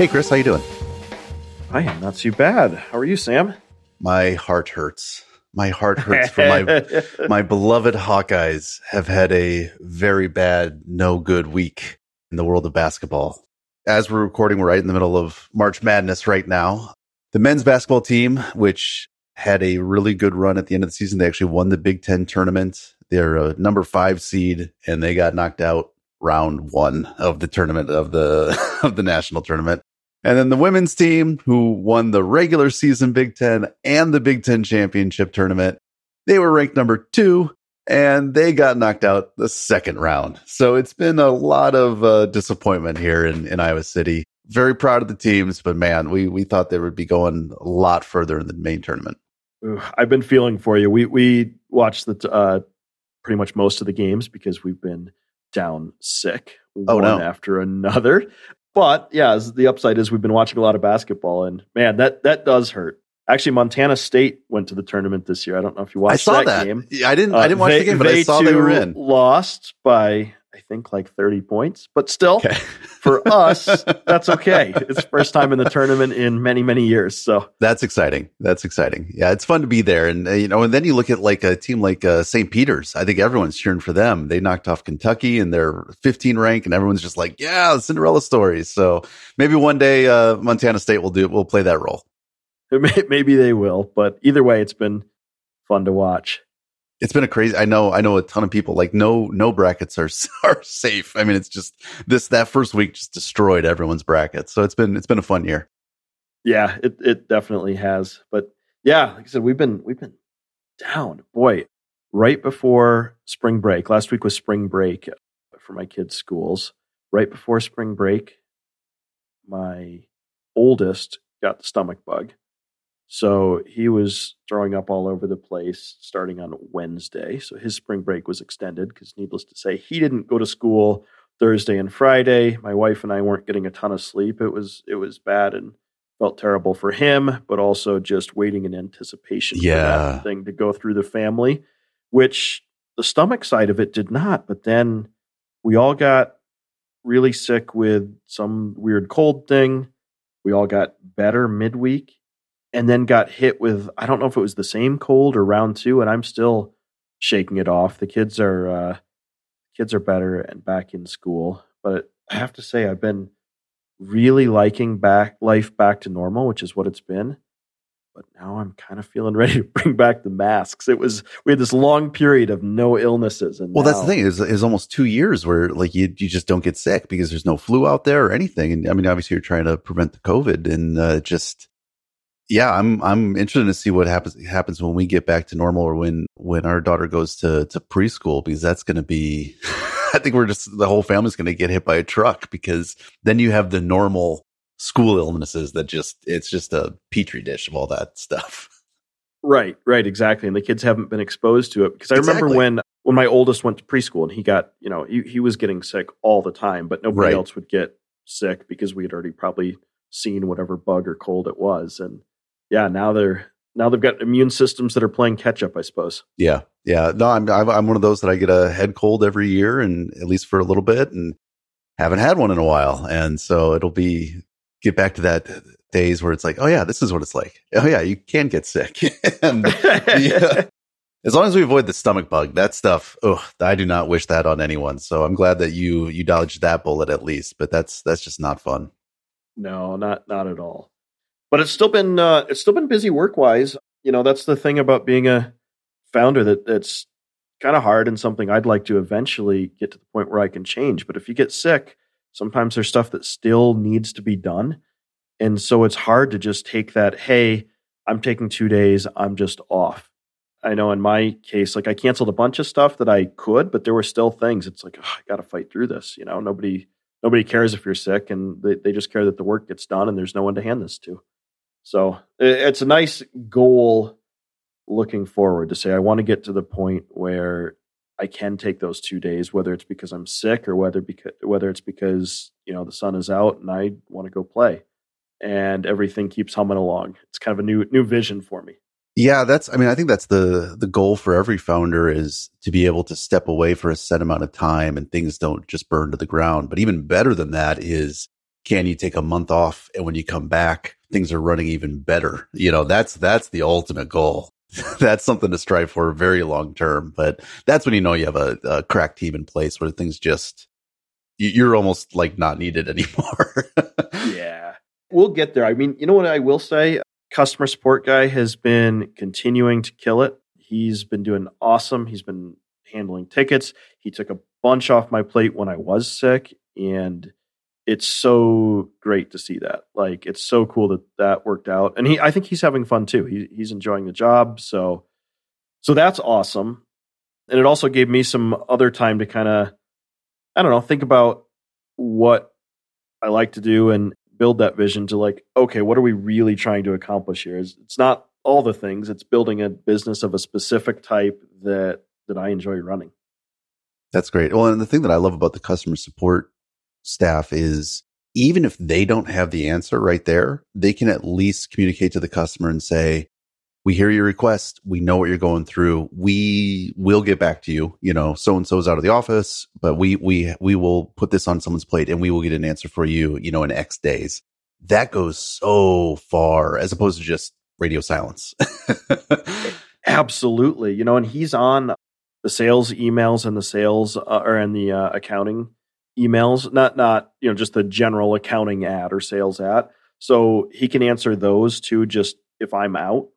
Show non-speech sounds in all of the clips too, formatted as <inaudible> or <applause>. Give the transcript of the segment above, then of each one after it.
Hey, Chris, how you doing? I am not too bad. How are you, Sam? My heart hurts. My heart hurts for my <laughs> my beloved Hawkeyes have had a very bad, no good week in the world of basketball. As we're recording, we're right in the middle of March Madness right now. The men's basketball team, which had a really good run at the end of the season, they actually won the Big Ten tournament. They're a number five seed, and they got knocked out round one of the tournament of the <laughs> of the national tournament. And then the women's team, who won the regular season Big Ten and the Big Ten championship tournament, they were ranked number two and they got knocked out the second round. So it's been a lot of uh, disappointment here in, in Iowa City. Very proud of the teams, but man, we, we thought they would be going a lot further in the main tournament. I've been feeling for you. We we watched the uh, pretty much most of the games because we've been down sick oh, one no. after another. But yeah, the upside is we've been watching a lot of basketball, and man, that that does hurt. Actually, Montana State went to the tournament this year. I don't know if you watched I saw that, that. game. I didn't. I didn't watch Uh, the game, but I saw they were in. Lost by I think like thirty points, but still, Okay. <laughs> for us, <laughs> that's okay. It's first time in the tournament in many many years. So That's exciting. That's exciting. Yeah, it's fun to be there, and uh, you know, and then you look at like a team like uh, St. Peter's. I think everyone's cheering for them. They knocked off Kentucky, and they're 15 rank, and everyone's just like, "Yeah, Cinderella stories." So maybe one day uh, Montana State will do. Will play that role. maybe they will. But either way, it's been fun to watch. It's been a crazy. I know. I know a ton of people like no no brackets are <laughs> are safe. I mean, it's just this that first week just destroyed everyone's brackets. So it's been it's been a fun year. Yeah, it it definitely has. But yeah, like I said, we've been we've been down. Boy, right before spring break. Last week was spring break for my kids' schools. Right before spring break, my oldest got the stomach bug. So he was throwing up all over the place starting on Wednesday. So his spring break was extended because, needless to say, he didn't go to school Thursday and Friday. My wife and I weren't getting a ton of sleep. It was it was bad and felt terrible for him, but also just waiting in anticipation for Yeah. that thing to go through the family, which the stomach side of it did not. But then we all got really sick with some weird cold thing. We all got better midweek and then got hit with I don't know if it was the same cold or round two, and I'm still shaking it off. The kids are uh, kids are better and back in school, but I have to say I've been really liking back life back to normal, which is what it's been. But now I'm kind of feeling <laughs> ready to bring back the masks. It was we had this long period of no illnesses, and Well, that's the thing is is almost two years where like you you just don't get sick because there's no flu out there or anything. And I mean, obviously you're trying to prevent the COVID and uh, just yeah, I'm I'm interested to see what happens happens when we get back to normal or when when our daughter goes to to preschool because that's going to be. <laughs> I think we're just the whole family's going to get hit by a truck because then you have the normal school illnesses that just it's just a petri dish of all that stuff. Right, right, exactly. And the kids haven't been exposed to it because I remember when when my oldest went to preschool and he got, you know, he, he was getting sick all the time, but nobody Right. else would get sick because we had already probably seen whatever bug or cold it was. And yeah, now they're now they've got immune systems that are playing catch up, I suppose. Yeah, yeah. No, I'm I'm I'm one of those that I get a head cold every year, and at least for a little bit, and haven't had one in a while, and so it'll be get back to that days where it's like, oh yeah, this is what it's like. Oh yeah, you can get sick, <laughs> and yeah, as long as we avoid the stomach bug, that stuff. Oh, I do not wish that on anyone. So I'm glad that you you dodged that bullet at least, but that's that's just not fun. No, not not at all. But it's still been uh, it's still been busy work wise. You know, that's the thing about being a founder that that's kind of hard and something I'd like to eventually get to the point where I can change. But if you get sick, sometimes there's stuff that still needs to be done. And so it's hard to just take that, hey, I'm taking two days, I'm just off. I know in my case, like I canceled a bunch of stuff that I could, but there were still things. It's like, "Ugh, I got to fight through this. You know, nobody nobody cares if you're sick and they, they just care that the work gets done and there's no one to hand this to. So it's a nice goal looking forward to say, I want to get to the point where I can take those two days, whether it's because I'm sick or whether because whether it's because you know the sun is out and I want to go play, and everything keeps humming along. It's kind of a new new vision for me. Yeah, that's I mean, I think that's the the goal for every founder is to be able to step away for a set amount of time and things don't just burn to the ground. But even better than that is can you take a month off and when you come back, things are running even better? You know, that's that's the ultimate goal. <laughs> that's something to strive for very long term. But that's when you know you have a, a crack team in place where things just you're almost like not needed <laughs> anymore. yeah. We'll get there. I mean, you know what I will say? customer support guy has been continuing to kill it. He's been doing awesome. He's been handling tickets. He took a bunch off my plate when I was sick, and it's so great to see that. Like, it's so cool that that worked out. And he, I think he's having fun too. He, he's enjoying the job. So, so that's awesome. And it also gave me some other time to kind of, I don't know, think about what I like to do and build that vision to like, okay, what are we really trying to accomplish here? It's not all the things. It's building a business of a specific type that that I enjoy running. That's great. Well, and the thing that I love about the customer support staff is even if they don't have the answer right there, they can at least communicate to the customer and say, we hear your request. We know what you're going through. We will get back to you. You know, so and so's out of the office, but we, we, we will put this on someone's plate and we will get an answer for you, you know, in X days. That goes so far as opposed to just radio silence. <laughs> Absolutely. You know, and he's on the sales emails and the sales uh, or in the uh, accounting emails, not, not, you know, just the general accounting ad or sales ad. So he can answer those too, just if I'm out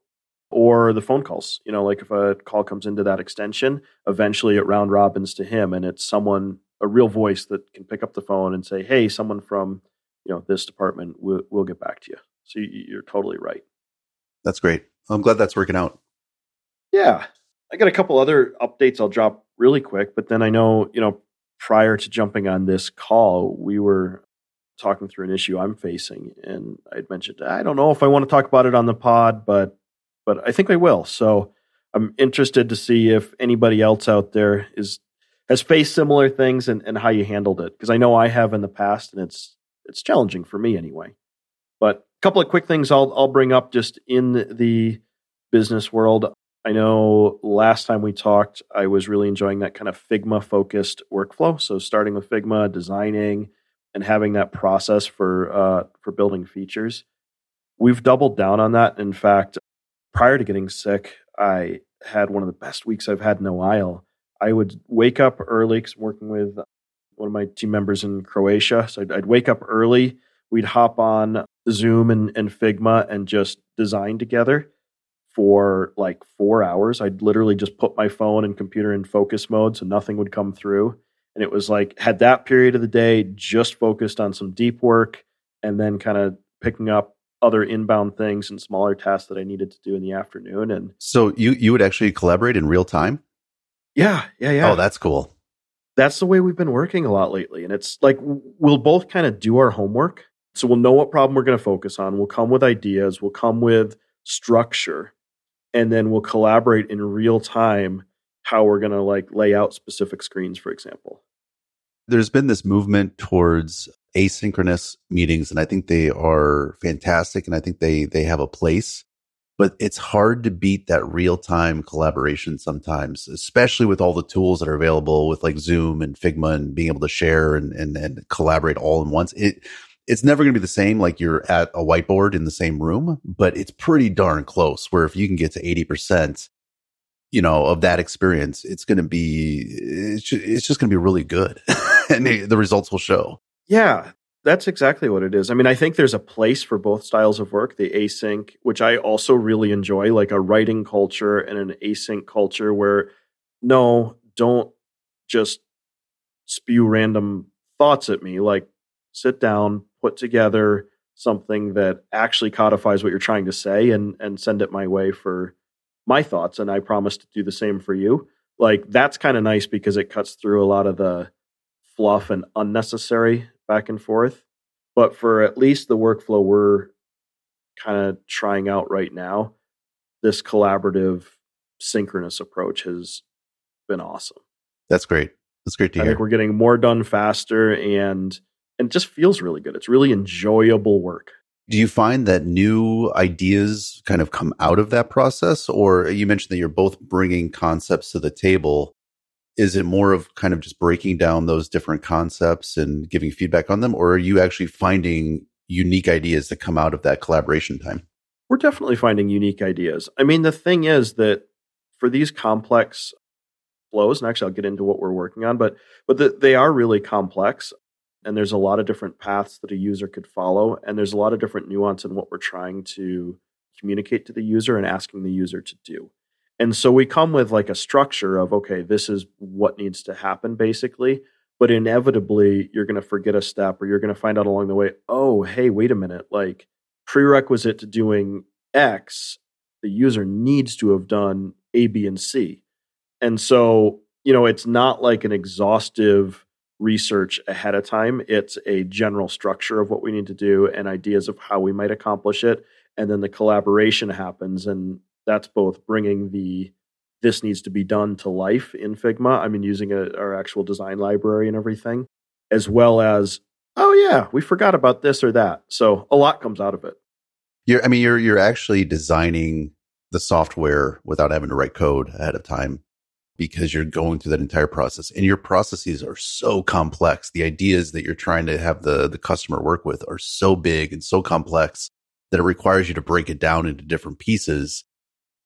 or the phone calls. You know, like if a call comes into that extension, eventually it round robins to him and it's someone, a real voice that can pick up the phone and say, hey, someone from, you know, this department, we'll, we'll get back to you. So you're totally right. That's great. I'm glad that's working out. Yeah. I got a couple other updates I'll drop really quick, but then I know, you know, prior to jumping on this call, we were talking through an issue I'm facing. And I'd mentioned, I don't know if I want to talk about it on the pod, but but I think I will. So I'm interested to see if anybody else out there is has faced similar things and, and how you handled it. Because I know I have in the past and it's it's challenging for me anyway. But a couple of quick things I'll I'll bring up just in the business world. I know last time we talked, I was really enjoying that kind of Figma focused workflow. So starting with Figma, designing, and having that process for uh, for building features. We've doubled down on that. In fact, prior to getting sick, I had one of the best weeks I've had in a while. I would wake up early because I'm working with one of my team members in Croatia. So I'd, I'd, wake up early. We'd hop on Zoom and, and Figma and just design together for like four hours. I'd literally just put my phone and computer in focus mode so nothing would come through. And it was like, had that period of the day just focused on some deep work and then kind of picking up other inbound things and smaller tasks that I needed to do in the afternoon. And so you you would actually collaborate in real time. Yeah, yeah, yeah. Oh, that's cool. That's the way we've been working a lot lately, and it's like we'll both kind of do our homework. So we'll know what problem we're going to focus on. We'll come with ideas. We'll come with structure, and then we'll collaborate in real time how we're going to like lay out specific screens, for example. There's been this movement towards asynchronous meetings and I think they are fantastic and I think they they have a place but it's hard to beat that real time collaboration sometimes, especially with all the tools that are available with like Zoom and Figma and being able to share and, and, and collaborate all in once. It, it's never going to be the same like you're at a whiteboard in the same room, but it's pretty darn close where if you can get to 80%, you know, of that experience, it's going to be, it's just, it's just going to be really good <laughs> and the results will show. Yeah, that's exactly what it is. I mean, I think there's a place for both styles of work, the async, which I also really enjoy, like a writing culture and an async culture where no, don't just spew random thoughts at me. Like sit down, put together something that actually codifies what you're trying to say and and send it my way for my thoughts and I promise to do the same for you. Like that's kind of nice because it cuts through a lot of the fluff and unnecessary back and forth. But for at least the workflow we're kind of trying out right now, this collaborative synchronous approach has been awesome. That's great. That's great to I hear. think we're getting more done faster and and just feels really good. It's really enjoyable work. Do you find that new ideas kind of come out of that process? Or you mentioned that you're both bringing concepts to the table. Is it more of kind of just breaking down those different concepts and giving feedback on them? Or are you actually finding unique ideas that come out of that collaboration time? We're definitely finding unique ideas. I mean, the thing is that for these complex flows, and actually I'll get into what we're working on, but but the, they are really complex and there's a lot of different paths that a user could follow and there's a lot of different nuance in what we're trying to communicate to the user and asking the user to do. And so we come with like a structure of okay this is what needs to happen basically but inevitably you're going to forget a step or you're going to find out along the way oh hey wait a minute like prerequisite to doing x the user needs to have done a b and c. And so you know it's not like an exhaustive research ahead of time. It's a general structure of what we need to do and ideas of how we might accomplish it. And then the collaboration happens. And that's both bringing the this needs to be done to life in Figma. I mean, using a, our actual design library and everything, as well as, oh, yeah, we forgot about this or that. So a lot comes out of it. You're, I mean, you're, you're actually designing the software without having to write code ahead of time because you're going through that entire process and your processes are so complex. The ideas that you're trying to have the, the customer work with are so big and so complex that it requires you to break it down into different pieces.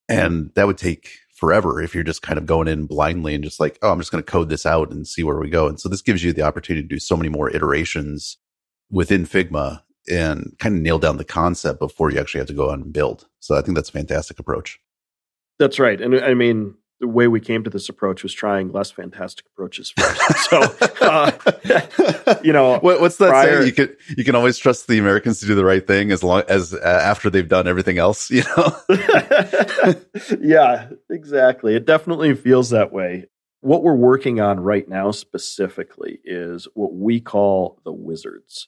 And that would take forever if you're just kind of going in blindly and just like, oh, I'm just going to code this out and see where we go. And so this gives you the opportunity to do so many more iterations within Figma and kind of nail down the concept before you actually have to go on and build. So I think that's a fantastic approach. That's right. And I mean, the way we came to this approach was trying less fantastic approaches first. so, uh, <laughs> you know, what, what's that prior, saying? You can you can always trust the Americans to do the right thing as long as uh, after they've done everything else. You know. <laughs> <laughs> yeah, exactly. It definitely feels that way. What we're working on right now specifically is what we call the wizards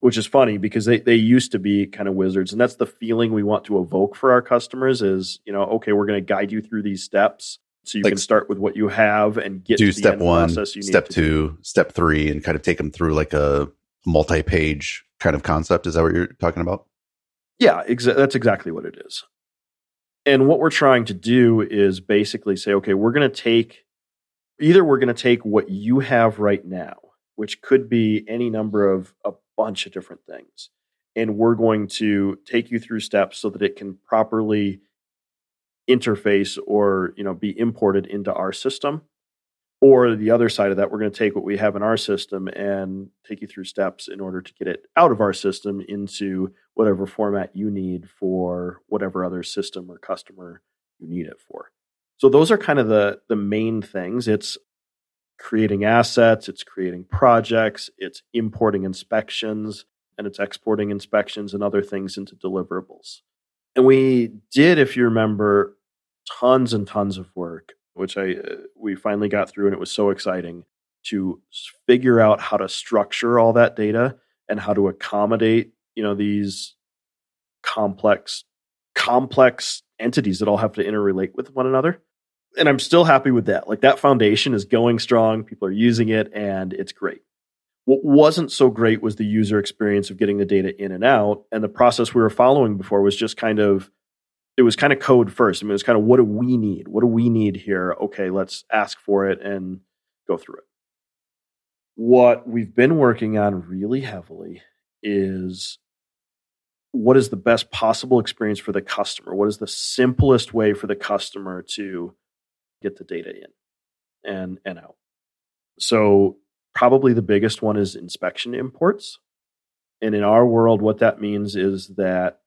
which is funny because they, they used to be kind of wizards and that's the feeling we want to evoke for our customers is you know okay we're going to guide you through these steps so you like, can start with what you have and get do step one step two do. step three and kind of take them through like a multi-page kind of concept. Is that what you're talking about? Yeah exa- that's exactly what it is. And what we're trying to do is basically say okay we're going to take either we're going to take what you have right now which could be any number of a bunch of different things. And we're going to take you through steps so that it can properly interface or you know be imported into our system or the other side of that we're going to take what we have in our system and take you through steps in order to get it out of our system into whatever format you need for whatever other system or customer you need it for so those are kind of the the main things it's creating assets, it's creating projects, it's importing inspections, and it's exporting inspections and other things into deliverables. And we did, if you remember, tons and tons of work, which I uh, we finally got through, and it was so exciting to figure out how to structure all that data and how to accommodate, you know, these complex complex entities that all have to interrelate with one another and I'm still happy with that. Like that foundation is going strong. People are using it and it's great. What wasn't so great was the user experience of getting the data in and out. And the process we were following before was just kind of, it was kind of code first. I mean, it was kind of what do we need? What do we need here? Okay, let's ask for it and go through it. What we've been working on really heavily is what is the best possible experience for the customer? What is the simplest way for the customer to get the data in and and out. So probably the biggest one is inspection imports. And in our world, what that means is that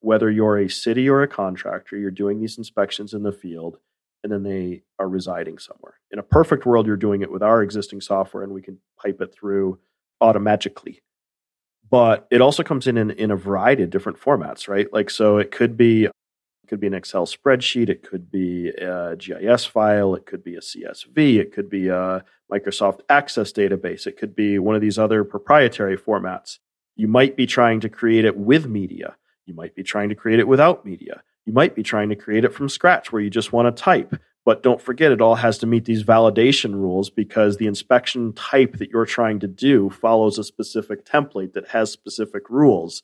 whether you're a city or a contractor, you're doing these inspections in the field and then they are residing somewhere. In a perfect world, you're doing it with our existing software and we can pipe it through automatically. But it also comes in, in in a variety of different formats, right? Like, so it could be it could be an Excel spreadsheet. It could be a GIS file. It could be a CSV. It could be a Microsoft Access database. It could be one of these other proprietary formats. You might be trying to create it with media. You might be trying to create it without media. You might be trying to create it from scratch where you just want to type. But don't forget, it all has to meet these validation rules because the inspection type that you're trying to do follows a specific template that has specific rules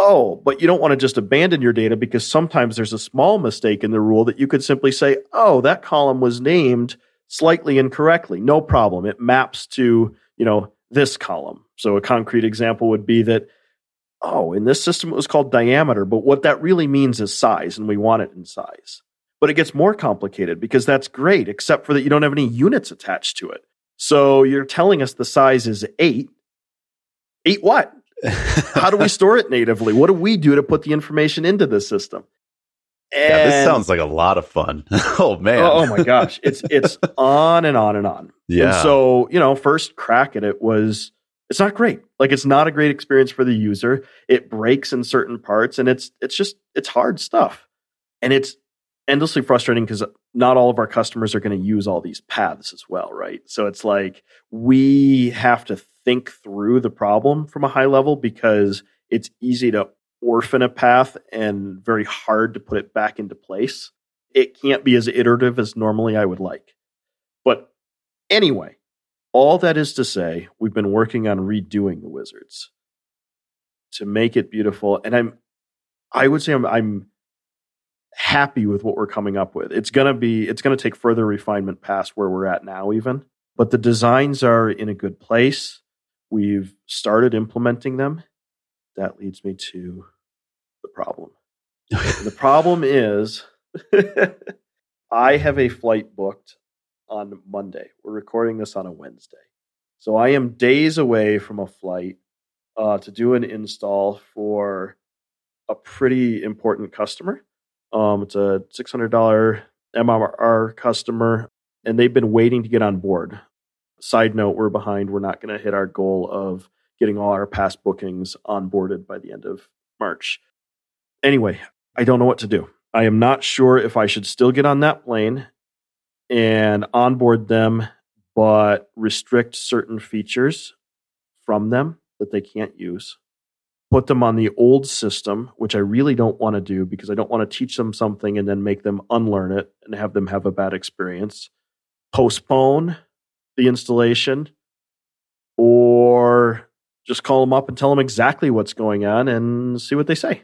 Oh, but you don't want to just abandon your data because sometimes there's a small mistake in the rule that you could simply say, oh, that column was named slightly incorrectly. No problem. It maps to, you know, this column. So a concrete example would be that, oh, in this system it was called diameter, but what that really means is size, and we want it in size. But it gets more complicated because that's great, except for that you don't have any units attached to it. So you're telling us the size is eight. Eight what? <laughs> How do we store it natively? What do we do to put the information into the system? And, yeah, this sounds like a lot of fun. <laughs> oh man. Oh, oh, my gosh. It's it's <laughs> on and on and on. Yeah. And so, you know, first crack at it was it's not great. Like it's not a great experience for the user. It breaks in certain parts and it's it's just it's hard stuff. And it's endlessly frustrating because not all of our customers are going to use all these paths as well, right? So it's like we have to think through the problem from a high level because it's easy to orphan a path and very hard to put it back into place. It can't be as iterative as normally I would like. But anyway, all that is to say, we've been working on redoing the wizards to make it beautiful. And I'm, I would say I'm, I'm happy with what we're coming up with. It's gonna be, it's gonna take further refinement past where we're at now, even. But the designs are in a good place. We've started implementing them that leads me to the problem. <laughs> the problem is <laughs> I have a flight booked on Monday. We're recording this on a Wednesday. So I am days away from a flight uh, to do an install for a pretty important customer. Um, it's a $600 MRR customer, and they've been waiting to get on board. Side note, we're behind. We're not going to hit our goal of getting all our past bookings onboarded by the end of March. Anyway, I don't know what to do. I am not sure if I should still get on that plane and onboard them, but restrict certain features from them that they can't use. Put them on the old system, which I really don't want to do because I don't want to teach them something and then make them unlearn it and have them have a bad experience. Postpone the installation or just call them up and tell them exactly what's going on and see what they say.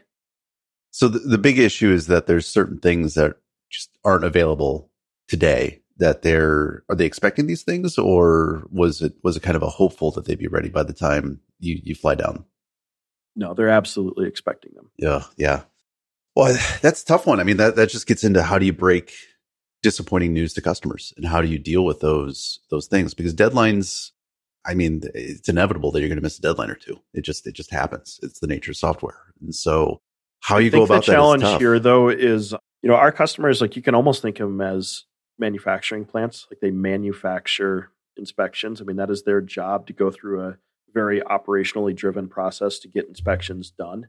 So the, the big issue is that there's certain things that just aren't available today that they're are they expecting these things or was it was it kind of a hopeful that they'd be ready by the time you you fly down no they're absolutely expecting them yeah yeah well that's a tough one i mean that that just gets into how do you break disappointing news to customers and how do you deal with those those things because deadlines I mean, it's inevitable that you're going to miss a deadline or two. It just it just happens. It's the nature of software. And so, how you go about the challenge here, though, is you know our customers like you can almost think of them as manufacturing plants. Like they manufacture inspections. I mean, that is their job to go through a very operationally driven process to get inspections done.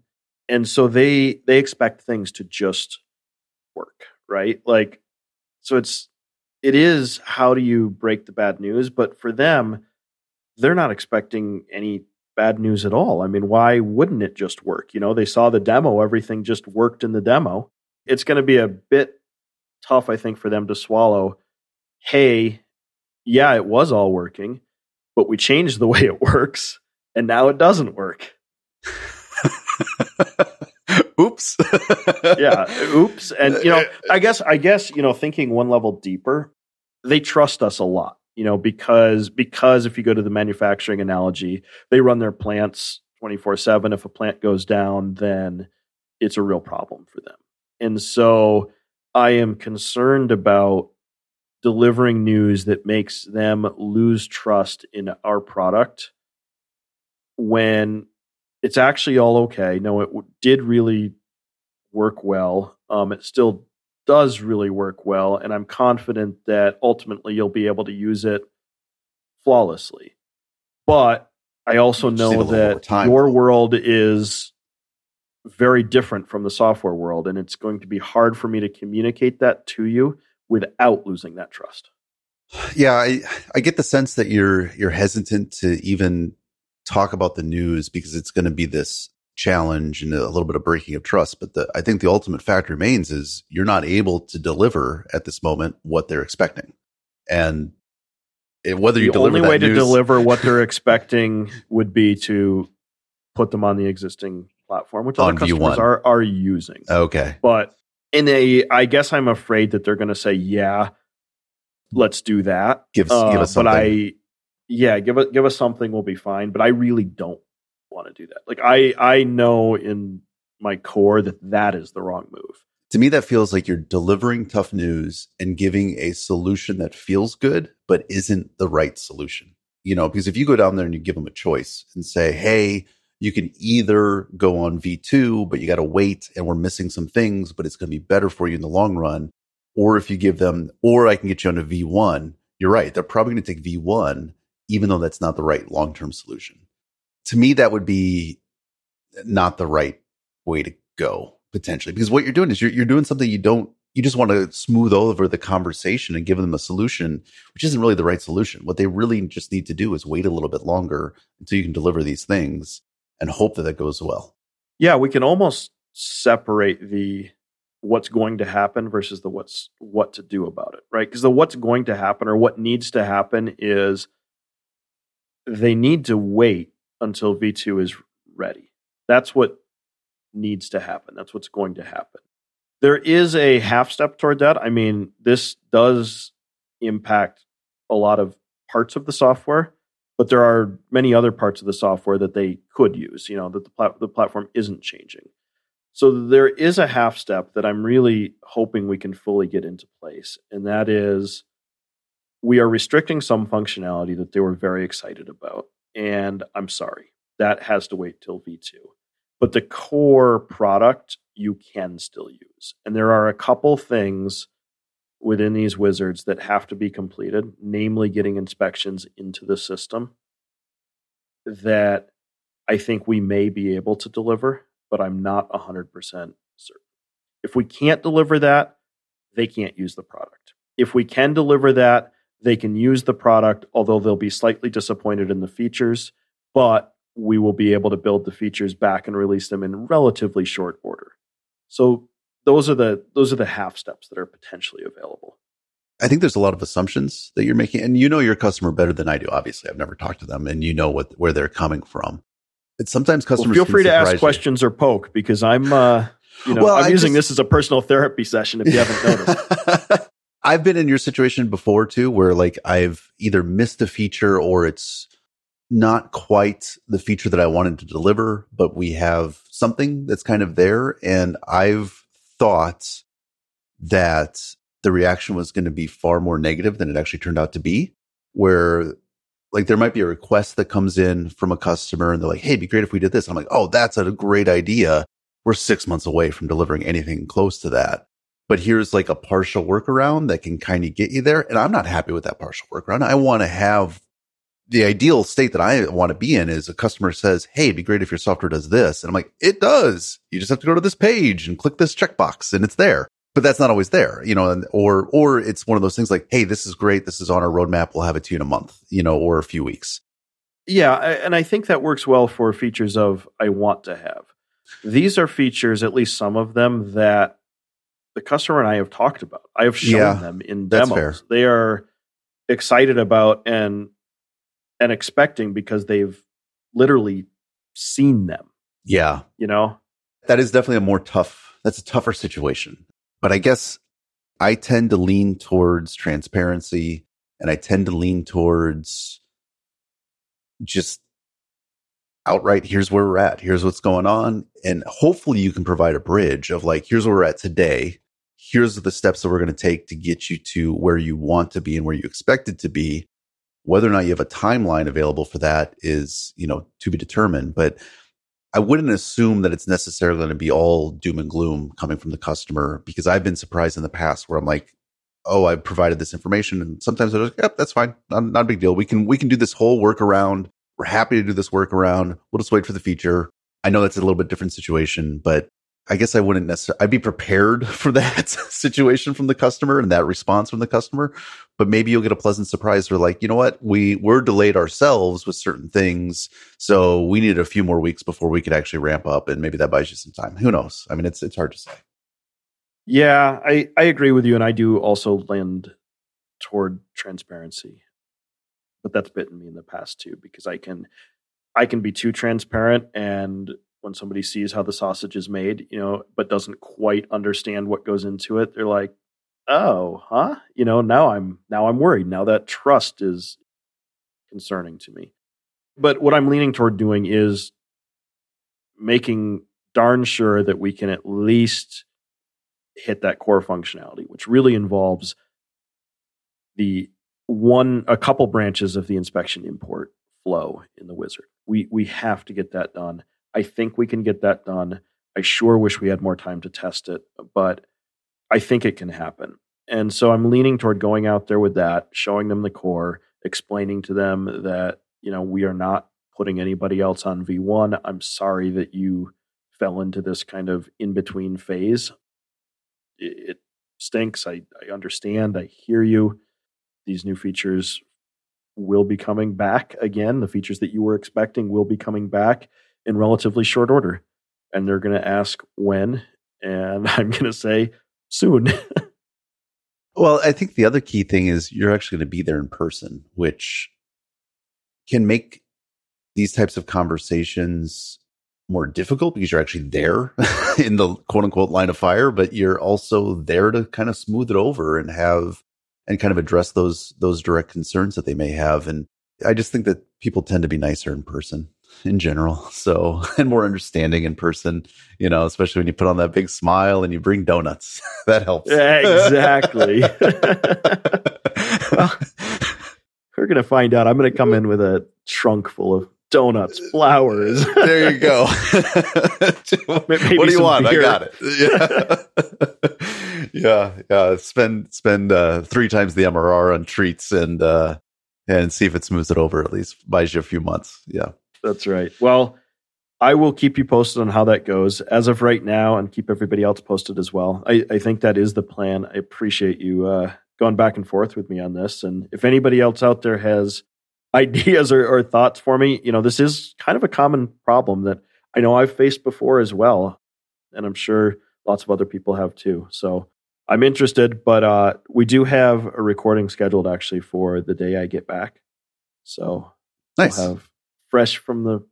And so they they expect things to just work, right? Like so it's it is how do you break the bad news, but for them they're not expecting any bad news at all. I mean, why wouldn't it just work? You know, they saw the demo, everything just worked in the demo. It's going to be a bit tough, I think, for them to swallow. Hey, yeah, it was all working, but we changed the way it works, and now it doesn't work. <laughs> oops. <laughs> yeah, oops. And you know, <laughs> I guess I guess, you know, thinking one level deeper, they trust us a lot you know because because if you go to the manufacturing analogy they run their plants 24/7 if a plant goes down then it's a real problem for them and so i am concerned about delivering news that makes them lose trust in our product when it's actually all okay. No it did really work well. Um, it still does really work well, and I'm confident that ultimately you'll be able to use it flawlessly. But I also know that your world is very different from the software world, and it's going to be hard for me to communicate that to you without losing that trust. Yeah, I, I get the sense that you're you're hesitant to even talk about the news because it's going to be this challenge and a little bit of breaking of trust. But the, I think the ultimate fact remains is you're not able to deliver at this moment what they're expecting. And it, whether you the deliver only way news, to deliver what they're expecting would be to put them on the existing platform, which other customers V1. are are using. Okay. But in a, I guess I'm afraid that they're going to say, yeah, let's do that. Give, Uh, give us but. I, yeah, give us give us something, we'll be fine. But I really don't want to do that. Like I I know in my core that that is the wrong move. to me, that feels like you're delivering tough news and giving a solution that feels good, but isn't the right solution. You know, because if you go down there and you give them a choice and say, Hey, you can either go on V2, but you got to wait and we're missing some things, but it's going to be better for you in the long run. Or if you give them, or I can get you onto V1, you're right. They're probably going to take V1, even though that's not the right long term solution. To me, that would be not the right way to go potentially because what you're doing is you're, you're doing something you don't you just want to smooth over the conversation and give them a solution which isn't really the right solution what they really just need to do is wait a little bit longer until you can deliver these things and hope that that goes well Yeah, we can almost separate the what's going to happen versus the what's what to do about it, right? Because the what's going to happen or what needs to happen is they need to wait until V2 is ready. That's what needs to happen. That's what's going to happen. There is a half step toward that. I mean, this does impact a lot of parts of the software, but there are many other parts of the software that they could use, you know, that the, plat- the platform isn't changing. So there is a half step that I'm really hoping we can fully get into place, and that is we are restricting some functionality that they were very excited about. And I'm sorry, that has to wait till V2. But the core product you can still use. And there are a couple things within these wizards that have to be completed, namely getting inspections into the system that I think we may be able to deliver, but I'm not 100% certain. If we can't deliver that, they can't use the product. If we can deliver that, they can use the product, although they'll be slightly disappointed in the features, but we will be able to build the features back and release them in relatively short order. So those are the those are the half steps that are potentially available. i think there's a lot of assumptions that you're making and you know your customer better than i do obviously i've never talked to them and you know what where they're coming from but sometimes Well, customers feel can free to ask you. questions or poke because I'm uh you know <laughs> Well, I'm I using just- this as a personal therapy session if you haven't noticed. <laughs> I've been in your situation before too, where like I've either missed a feature or it's not quite the feature that I wanted to deliver, but we have something that's kind of there. And I've thought that the reaction was going to be far more negative than it actually turned out to be, where like there might be a request that comes in from a customer and they're like, Hey, it'd be great if we did this. I'm like, Oh, that's a great idea. We're six months away from delivering anything close to that but here's like a partial workaround that can kind of get you there. And I'm not happy with that partial workaround. I want to have the ideal state that I want to be in is a customer says, Hey, it'd be great if your software does this. And I'm like, it does. You just have to go to this page and click this checkbox and it's there. But that's not always there, you know, and, or, or it's one of those things like, Hey, this is great. This is on our roadmap. We'll have it to you in a month, you know, or a few weeks. Yeah, and I think that works well for features of I want to have. These are features, at least some of them, that the customer and I have talked about. I have shown Yeah, them in demos. They are excited about and and expecting because they've literally seen them. Yeah. You know, that is definitely a more tough that's a tougher situation. But i guess i tend to lean towards transparency and i tend to lean towards just outright here's where we're at. Here's what's going on. And hopefully you can provide a bridge of like here's where we're at today. Here's the steps that we're going to take to get you to where you want to be and where you expect it to be whether or not you have a timeline available for that is you know to be determined but I wouldn't assume that it's necessarily going to be all doom and gloom coming from the customer because I've been surprised in the past where I'm like, oh, I provided this information, and sometimes they're like, yep, that's fine, not, not a big deal. We can we can do this whole workaround. We're happy to do this workaround. We'll just wait for the feature. I know that's a little bit different situation, but I guess I wouldn't necessarily. I'd be prepared <laughs> for that situation from the customer and that response from the customer. But maybe you'll get a pleasant surprise. Where like, you know what, we we're delayed ourselves with certain things, so we needed a few more weeks before we could actually ramp up, and maybe that buys you some time. Who knows? I mean, it's it's hard to say. Yeah, I, I agree with you, and I do also lend toward transparency. But that's bitten me in the past too, because I can I can be too transparent, and when somebody sees how the sausage is made, you know, but doesn't quite understand what goes into it. They're like, "Oh, huh?" You know, now I'm now I'm worried. Now that trust is concerning to me. But what I'm leaning toward doing is making darn sure that we can at least hit that core functionality, which really involves the one a couple branches of the inspection import flow in the wizard. We we have to get that done. I think we can get that done. I sure wish we had more time to test it, but I think it can happen. And so I'm leaning toward going out there with that, showing them the core, explaining to them that, you know, we are not putting anybody else on V1. I'm sorry that you fell into this kind of in between phase. It, it stinks. I, I understand. I hear you. These new features will be coming back again. The features that you were expecting will be coming back in relatively short order. And they're going to ask when. And <laughs> I'm going to say soon. <laughs> well, I think the other key thing is you're actually going to be there in person, which can make these types of conversations more difficult because you're actually there <laughs> in the quote unquote line of fire, but you're also there to kind of smooth it over and have and kind of address those those direct concerns that they may have. And I just think that people tend to be nicer in person in general. <laughs> So and more understanding in person, you know, especially when you put on that big smile and you bring donuts. <laughs> that helps. Exactly. well, <laughs> we're gonna find out. I'm gonna come in with a trunk full of donuts, flowers. there you go. what do you want? Beer. I got it. Yeah. yeah, yeah. Spend spend uh, three times the MRR on treats and uh, and see if it smooths it over. At least buys you a few months. Yeah, that's right. Well, I will keep you posted on how that goes as of right now, and keep everybody else posted as well. I, I think that is the plan. I appreciate you uh, going back and forth with me on this. And if anybody else out there has <laughs> ideas or, or thoughts for me, you know, this is kind of a common problem that I know I've faced before as well. And I'm sure lots of other people have too. So I'm interested, but uh, we do have a recording scheduled actually for the day I get back. So nice. We'll have fresh from the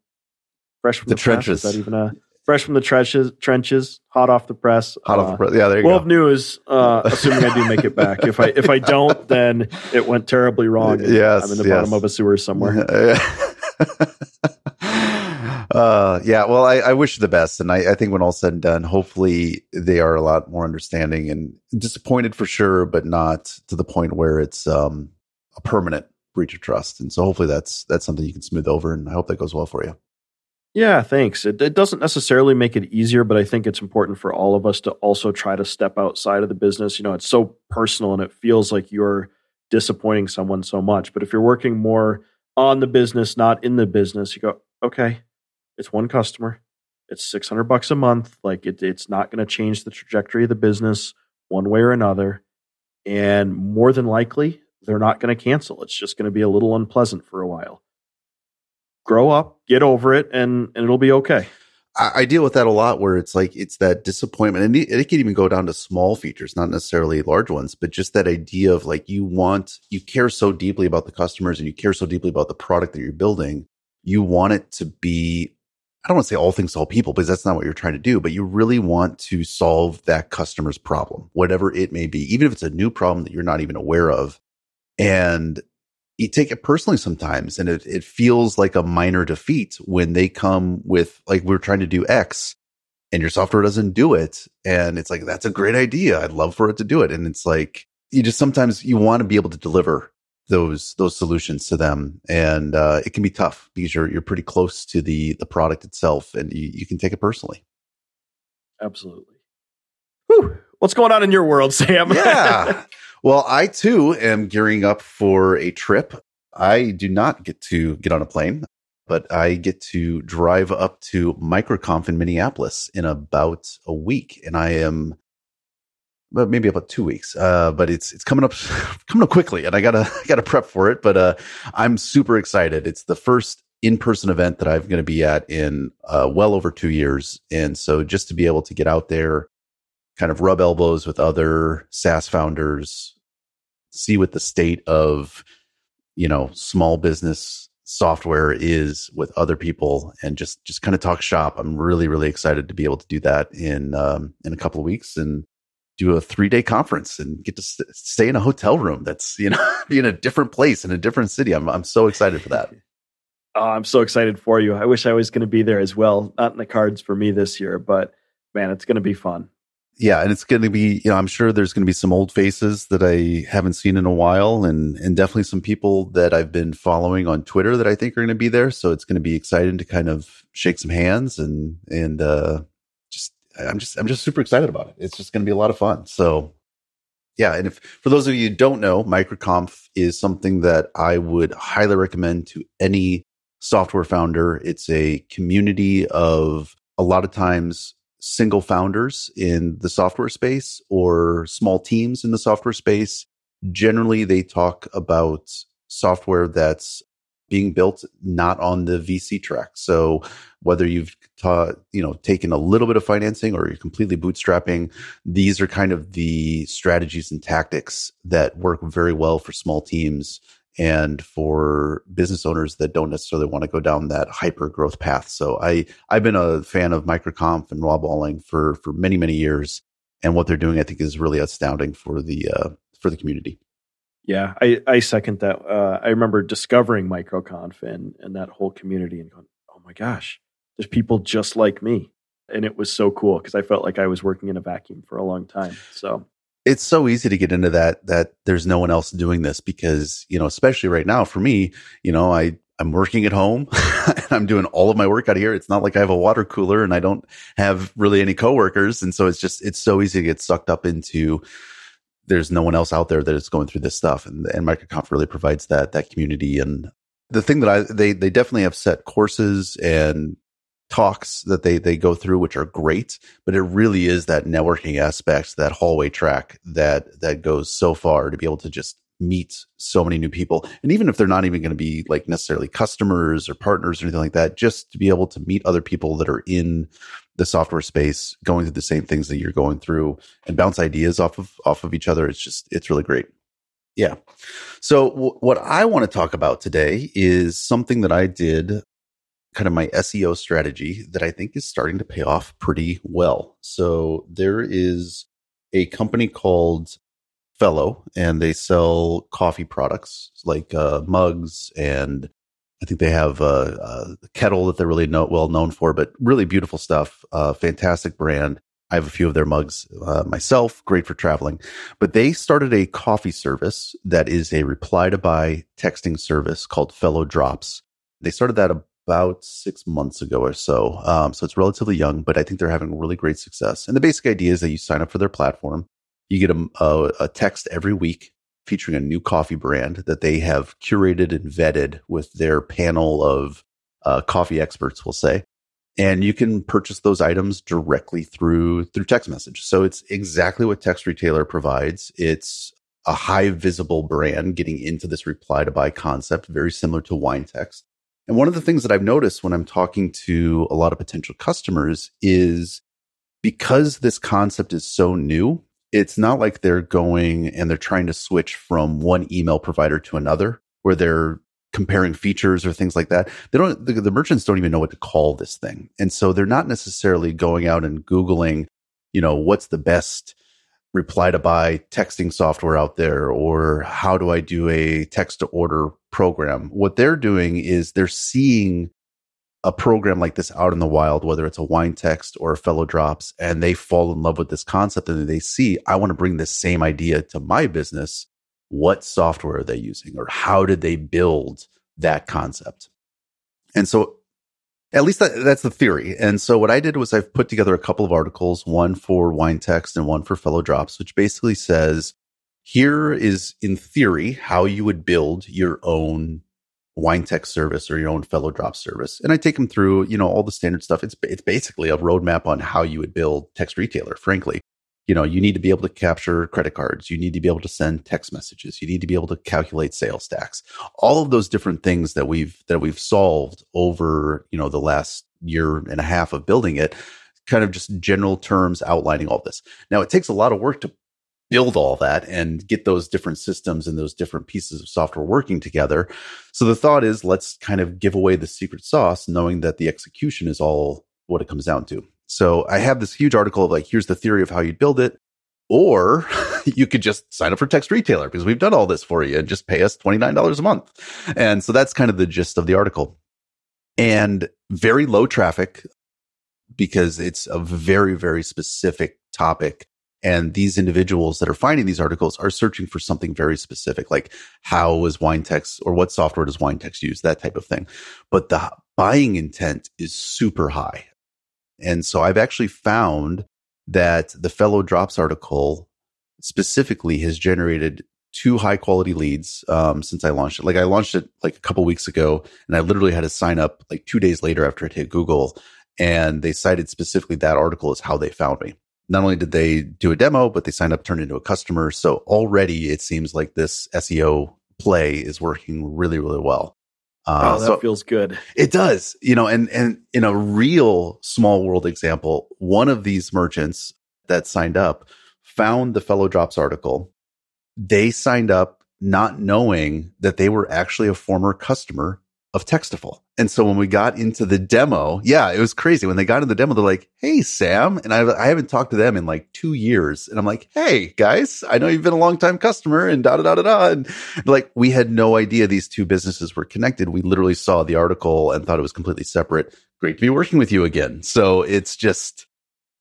fresh from the, the trenches. Press. Is that even a fresh from the trenches, trenches, hot off the press. Hot uh, off the press. Yeah, there you well, go. news. Uh, assuming I do make it back. If I if I don't, then it went terribly wrong. <laughs> Yes, I'm in the yes. bottom of a sewer somewhere. <laughs> uh, yeah, well, I, I, wish the best, and I, I, think when all said and done, hopefully they are a lot more understanding and disappointed for sure, but not to the point where it's um, a permanent breach of trust. And so hopefully that's that's something you can smooth over, and I hope that goes well for you. Yeah, thanks. It, it, doesn't necessarily make it easier, but I think it's important for all of us to also try to step outside of the business. You know, it's so personal and it feels like you're disappointing someone so much. But if you're working more on the business, not in the business, you go, okay, it's one customer, it's 600 bucks a month. Like it, it's not going to change the trajectory of the business one way or another. And more than likely, they're not going to cancel. It's just going to be a little unpleasant for a while grow up, get over it, and, and it'll be okay. I, I deal with that a lot where it's like, it's that disappointment. And it, it can even go down to small features, not necessarily large ones, but just that idea of like, you want, you care so deeply about the customers and you care so deeply about the product that you're building. You want it to be I don't want to say all things to all people because that's not what you're trying to do, but you really want to solve that customer's problem, whatever it may be, even if it's a new problem that you're not even aware of. And you take it personally sometimes and it, it feels like a minor defeat when they come with like we're trying to do x and your software doesn't do it and it's like that's a great idea. I'd love for it to do it. And it's like you just sometimes you want to be able to deliver those those solutions to them and uh, it can be tough because you're you're pretty close to the the product itself and you, you can take it personally. Absolutely. Whew. what's going on in your world sam? Yeah <laughs> Well, I too am gearing up for a trip. I do not get to get on a plane, but I get to drive up to MicroConf in Minneapolis in about a week, and I am well, maybe about two weeks. Uh, but it's it's coming up <laughs> coming up quickly, and I gotta <laughs> gotta prep for it. But uh, I'm super excited. It's the first in person event that I'm going to be at in uh, well over two years, and so just to be able to get out there, kind of rub elbows with other SaaS founders, see what the state of you know small business software is with other people and just just kind of talk shop. I'm really really excited to be able to do that in um, in a couple of weeks and do a three day conference and get to st- stay in a hotel room that's you know <laughs> be in a different place in a different city. I'm I'm so excited for that. <laughs> Oh, I'm so excited for you. I wish I was going to be there as well. Not in the cards for me this year, but man, it's going to be fun yeah, and it's going to be, you know, I'm sure there's going to be some old faces that I haven't seen in a while, and and definitely some people that I've been following on Twitter that I think are going to be there. So it's going to be exciting to kind of shake some hands and and uh, just I'm just I'm just super excited about it. It's just going to be a lot of fun. So yeah, and if for those of you who don't know, MicroConf is something that I would highly recommend to any software founder. It's a community of a lot of times single founders in the software space or small teams in the software space. Generally, they talk about software that's being built not on the VC track. So whether you've taught, you know, taken a little bit of financing or you're completely bootstrapping, these are kind of the strategies and tactics that work very well for small teams and for business owners that don't necessarily want to go down that hyper growth path. So I I've been a fan of MicroConf and Rob Walling for for many many years, and what they're doing I think is really astounding for the uh, for the community. Yeah, I, I second that. Uh, I remember discovering MicroConf and and that whole community and going, oh my gosh, there's people just like me, and it was so cool because I felt like I was working in a vacuum for a long time. So it's so easy to get into that that there's no one else doing this because you know especially right now for me you know i i'm working at home <laughs> and i'm doing all of my work out here. It's not like i have a water cooler and i don't have really any coworkers. And so it's just it's so easy to get sucked up into there's no one else out there that is going through this stuff. And and microconf really provides that that community. And the thing that i they they definitely have set courses and talks that they they go through which are great but it really is that networking aspect that hallway track that that goes so far to be able to just meet so many new people. And even if they're not even going to be like necessarily customers or partners or anything like that just to be able to meet other people that are in the software space going through the same things that you're going through and bounce ideas off of off of each other it's just it's really great. Yeah. So w- what i want to talk about today is something that i did kind of my SEO strategy that I think is starting to pay off pretty well. So there is a company called Fellow, and they sell coffee products like uh, mugs, and I think they have a, a kettle that they're really know, well known for, but really beautiful stuff. Uh, fantastic brand. I have a few of their mugs uh, myself, great for traveling. But they started a coffee service that is a reply to buy texting service called Fellow Drops. They started that about six months ago or so. Um, so it's relatively young, but I think they're having really great success. And the basic idea is that you sign up for their platform, you get a, a, a text every week featuring a new coffee brand that they have curated and vetted with their panel of uh, coffee experts, we'll say. And you can purchase those items directly through through text message. So it's exactly what Text Retailer provides. It's a high visible brand getting into this reply to buy concept, very similar to wine text. And one of the things that I've noticed when I'm talking to a lot of potential customers is because this concept is so new, it's not like they're going and they're trying to switch from one email provider to another where they're comparing features or things like that. They don't, the, the merchants don't even know what to call this thing. And so they're not necessarily going out and Googling, you know, what's the best reply to buy texting software out there or how do I do a text to order program. What they're doing is they're seeing a program like this out in the wild, whether it's a wine text or a fellow drops, and they fall in love with this concept and they see, I want to bring this same idea to my business. What software are they using or how did they build that concept? And so at least that, that's the theory. And so what I did was I've put together a couple of articles, one for wine text and one for fellow drops, which basically says, here is in theory how you would build your own wine text service or your own fellow drop service. And I take them through, you know, all the standard stuff. It's, it's basically a roadmap on how you would build text retailer, frankly you know, you need to be able to capture credit cards. You need to be able to send text messages. You need to be able to calculate sales tax. All of those different things that we've, that we've solved over, you know, the last year and a half of building it, kind of just general terms outlining all this. Now it takes a lot of work to build all that and get those different systems and those different pieces of software working together. So the thought is let's kind of give away the secret sauce, knowing that the execution is all what it comes down to. So I have this huge article of like, here's the theory of how you'd build it. Or <laughs> you could just sign up for Text Retailer because we've done all this for you and just pay us $29 a month. And so that's kind of the gist of the article. And very low traffic because it's a very, very specific topic. And these individuals that are finding these articles are searching for something very specific, like how is WineText or what software does WineText use, that type of thing. But the buying intent is super high. And so I've actually found that the fellow drops article specifically has generated two high quality leads um, since I launched it. Like I launched it like a couple weeks ago, and I literally had to sign up like two days later after it hit Google, and they cited specifically that article as how they found me. Not only did they do a demo, but they signed up, turned into a customer. So already it seems like this SEO play is working really, really well. Uh, oh, that so feels good. It does, you know, and and in a real small world example, one of these merchants that signed up found the fellow drops article. They signed up not knowing that they were actually a former customer of Textiful. And so when we got into the demo, yeah, it was crazy. When they got in the demo, they're like, Hey, Sam. And I, I haven't talked to them in like two years. And I'm like, Hey, guys, I know you've been a long time customer and da da da da da. And like, we had no idea these two businesses were connected. We literally saw the article and thought it was completely separate. Great to be working with you again. So it's just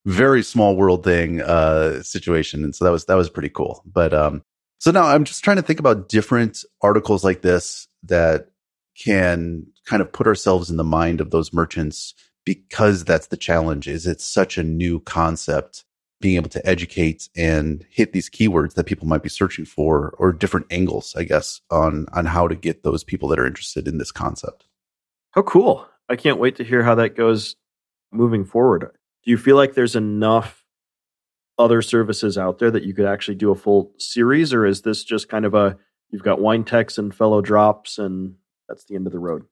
very small world thing, uh, situation. And so that was, that was pretty cool. But, um, so now I'm just trying to think about different articles like this that can kind of put ourselves in the mind of those merchants because that's the challenge is it's such a new concept being able to educate and hit these keywords that people might be searching for or different angles i guess on on how to get those people that are interested in this concept. How cool. I can't wait to hear how that goes moving forward. Do you feel like there's enough other services out there that you could actually do a full series or is this just kind of a you've got wine WineText and fellow drops and that's the end of the road.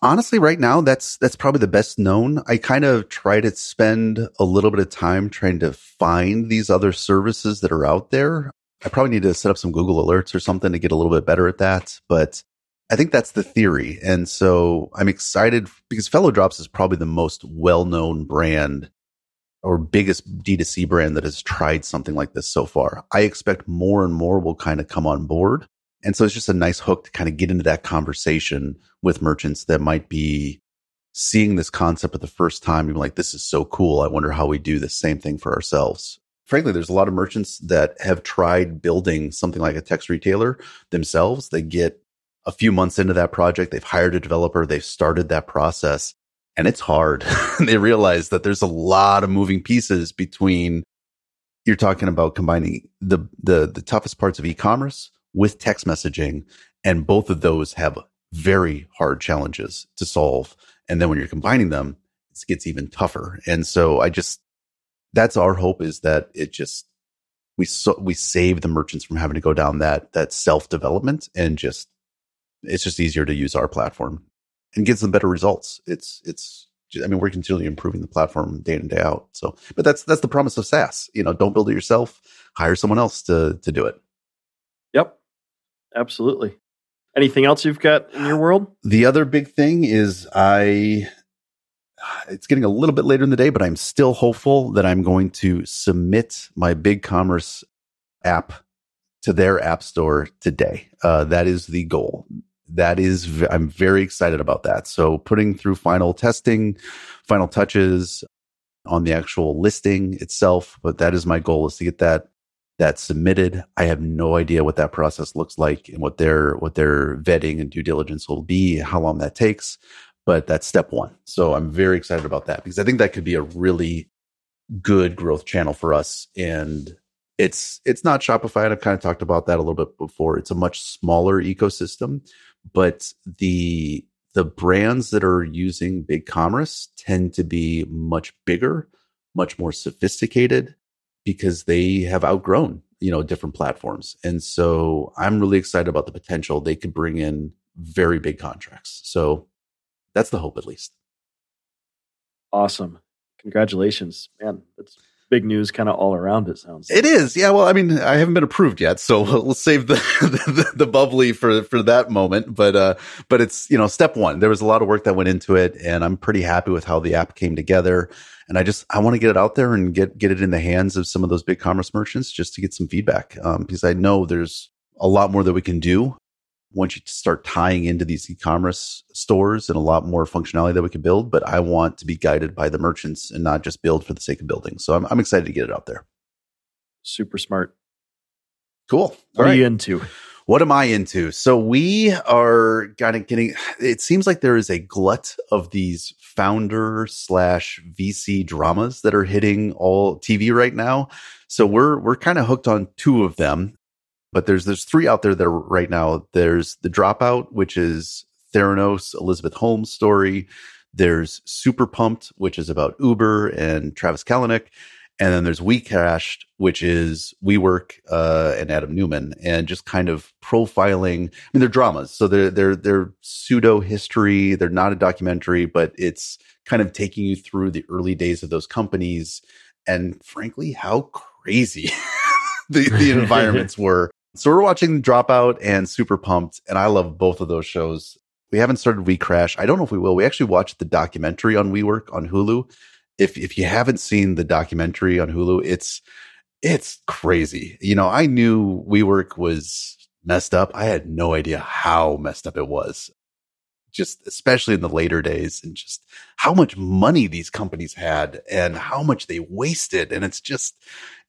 Honestly right now that's that's probably the best known. I kind of try to spend a little bit of time trying to find these other services that are out there. I probably need to set up some google alerts or something to get a little bit better at that but i think that's the theory. And so i'm excited because fellow drops is probably the most well-known brand or biggest d2c brand that has tried something like this so far. I expect more and more will kind of come on board and so it's just a nice hook to kind of get into that conversation with merchants that might be seeing this concept for the first time and like, this is so cool. I wonder how we do the same thing for ourselves. Frankly, there's a lot of merchants that have tried building something like a text retailer themselves. They get a few months into that project. They've hired a developer. They've started that process and it's hard. <laughs> they realize that there's a lot of moving pieces between you're talking about combining the, the, the toughest parts of e-commerce with text messaging. And both of those have very hard challenges to solve. And then when you're combining them, it gets even tougher. And so I just, that's our hope is that it just, we so, we save the merchants from having to go down that, that self development and just, it's just easier to use our platform and gives them better results. It's, it's, I mean, we're continually improving the platform day in and day out. So, but that's, that's the promise of SaaS. You know, don't build it yourself, hire someone else to, to do it. Absolutely. Anything else you've got in your world? The other big thing is I it's getting a little bit later in the day, but I'm still hopeful that I'm going to submit my BigCommerce app to their app store today. Uh, that is the goal. That is, I'm very excited about that. So putting through final testing, final touches on the actual listing itself, but that is my goal is to get that that's submitted. I have no idea what that process looks like and what their what their vetting and due diligence will be, how long that takes. But that's step one. So I'm very excited about that because I think that could be a really good growth channel for us. And it's it's not Shopify. I've kind of talked about that a little bit before. It's a much smaller ecosystem, but the the brands that are using BigCommerce tend to be much bigger, much more sophisticated because they have outgrown, you know, different platforms. And so I'm really excited about the potential they could bring in very big contracts. So that's the hope at least. Awesome. Congratulations, man. That's big news kind of all around. It sounds. Like. It is, yeah. Well, I mean, I haven't been approved yet, so <laughs> we'll save the, the, the bubbly for for that moment. But uh, but it's you know step one. There was a lot of work that went into it, and I'm pretty happy with how the app came together. And I just I want to get it out there and get get it in the hands of some of those BigCommerce merchants just to get some feedback um, because I know there's a lot more that we can do once you to start tying into these e-commerce stores and a lot more functionality that we can build. But I want to be guided by the merchants and not just build for the sake of building. So I'm, I'm excited to get it out there. Super smart. Cool. What are you into? What am I into? So we are kind of getting. It seems like there is a glut of these founder slash VC dramas that are hitting all TV right now. So we're we're kind of hooked on two of them but there's there's three out there that are right now. There's the Dropout, which is Theranos, Elizabeth Holmes story. There's Super Pumped, which is about Uber and Travis Kalanick. And then there's We Crashed, which is WeWork uh, and Adam Neumann, and just kind of profiling. I mean, they're dramas, so they're they're they're pseudo history. They're not a documentary, but it's kind of taking you through the early days of those companies, and frankly, how crazy <laughs> the the <laughs> environments were. So we're watching Dropout and Super Pumped, and I love both of those shows. We haven't started We Crash. I don't know if we will. We actually watched the documentary on WeWork on Hulu. If if you haven't seen the documentary on Hulu, it's it's crazy. You know, I knew WeWork was messed up. I had no idea how messed up it was. Just especially in the later days and just how much money these companies had and how much they wasted. And it's just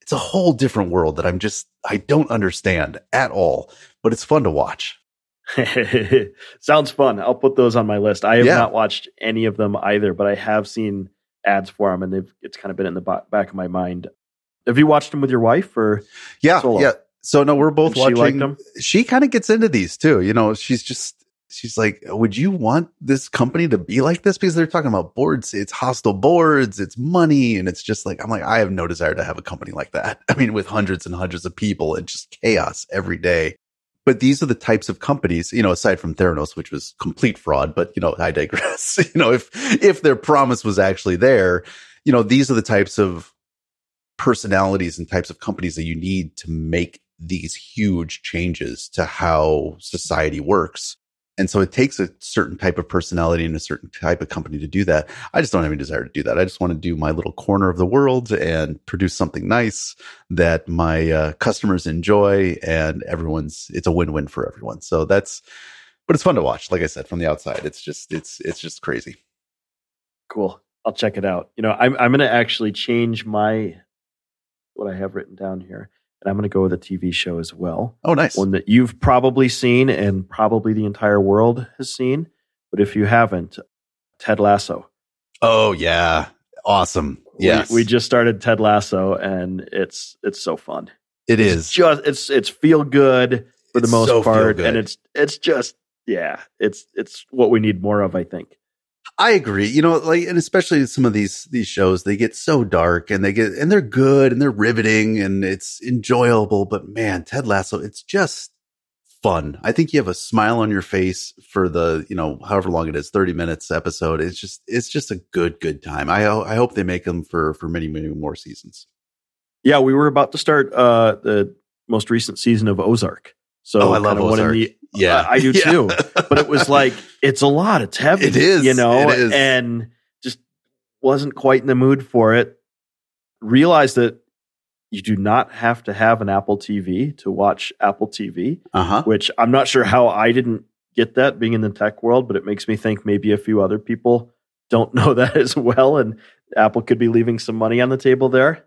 it's a whole different world that I'm just I don't understand at all, but it's fun to watch. <laughs> Sounds fun. I'll put those on my list. I have yeah. not watched any of them either, but I have seen ads for them, and they've it's kind of been in the back of my mind. Have you watched them with your wife or? Yeah, solo? yeah. So no, we're both watching. She, them? she kind of gets into these too. You know, she's just she's like, would you want this company to be like this? Because they're talking about boards, it's hostile boards, it's money. And it's just like, I'm like, I have no desire to have a company like that. <laughs> I mean, with hundreds and hundreds of people and just chaos every day. But these are the types of companies, you know, aside from Theranos, which was complete fraud, but you know, I digress. <laughs> you know, if, if their promise was actually there, you know, these are the types of personalities and types of companies that you need to make these huge changes to how society works and so it takes a certain type of personality and a certain type of company to do that. I just don't have any desire to do that. I just want to do my little corner of the world and produce something nice that my uh, customers enjoy and everyone's, it's a win-win for everyone. So that's, but it's fun to watch. Like I said, from the outside, it's just, it's, it's just crazy. Cool. I'll check it out. You know, I'm, I'm going to actually change my, what I have written down here and I'm going to go with a TV show as well. Oh, nice. One that you've probably seen and probably the entire world has seen. But if you haven't, Ted Lasso. Oh, yeah. Awesome. Yes. We, we just started Ted Lasso and it's it's so fun. It it's is. just it's it's feel good for it's the most so part and it's it's just yeah, it's it's what we need more of, I think. I agree. You know, like, and especially some of these, these shows, they get so dark and they get, and they're good and they're riveting and it's enjoyable. But man, Ted Lasso, it's just fun. I think you have a smile on your face for the, you know, however long it is, 30 minutes episode. It's just, it's just a good, good time. I, I hope they make them for, for many, many more seasons. Yeah. We were about to start, uh, the most recent season of Ozark. So oh, I love Ozark. The, yeah, uh, I do <laughs> yeah. too. But it was like it's a lot. It's <laughs> heavy. It is. You know, and just wasn't quite in the mood for it. Realized that you do not have to have an Apple TV to watch Apple TV, uh-huh. which I'm not sure how I didn't get that being in the tech world, but it makes me think maybe a few other people don't <laughs> know that as well, and Apple could be leaving some money on the table there.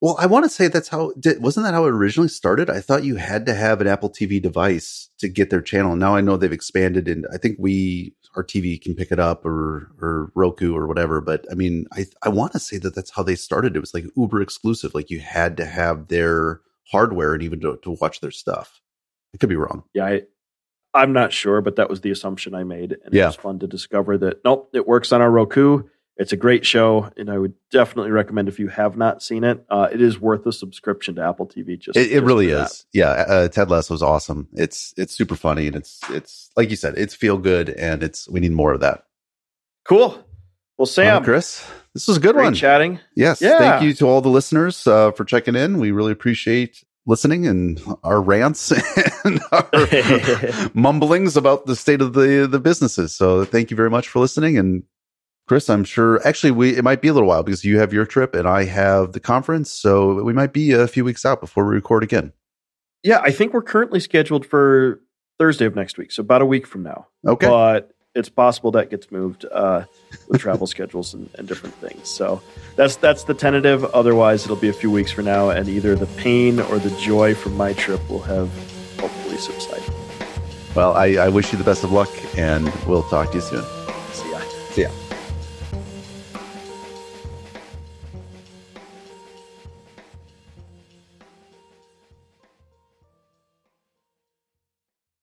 Well, I want to say that's how did, wasn't that how it originally started? I thought you had to have an Apple TV device to get their channel. Now I know they've expanded and I think we our TV can pick it up or or Roku or whatever, but I mean, I I want to say that that's how they started. It was like Uber exclusive, like you had to have their hardware and even to, to watch their stuff. I could be wrong. Yeah, I I'm not sure, but that was the assumption I made and yeah. it was fun to discover that nope, it works on our Roku it's a great show, and I would definitely recommend if you have not seen it. Uh, it is worth a subscription to Apple TV. Just it, it just really is. Yeah, uh, Ted Lasso is awesome. It's it's super funny, and it's it's like you said, it's feel good, and it's we need more of that. Cool. Well, Sam, Chris, This was a good one. chatting. Yes. Yeah. Thank you to all the listeners uh, for checking in. We really appreciate listening and our rants <laughs> and our <laughs> mumblings about the state of the the businesses. So thank you very much for listening. And Chris, I'm sure actually we it might be a little while because you have your trip and I have the conference. So we might be a few weeks out before we record again. Yeah, I think we're currently scheduled for Thursday of next week, so about a week from now. Okay. But it's possible that gets moved uh, with travel <laughs> schedules and, and different things. So that's that's the tentative. Otherwise, it'll be a few weeks from now, and either the pain or the joy from my trip will have hopefully subsided. Well, I, I wish you the best of luck and we'll talk to you soon. See ya. See ya.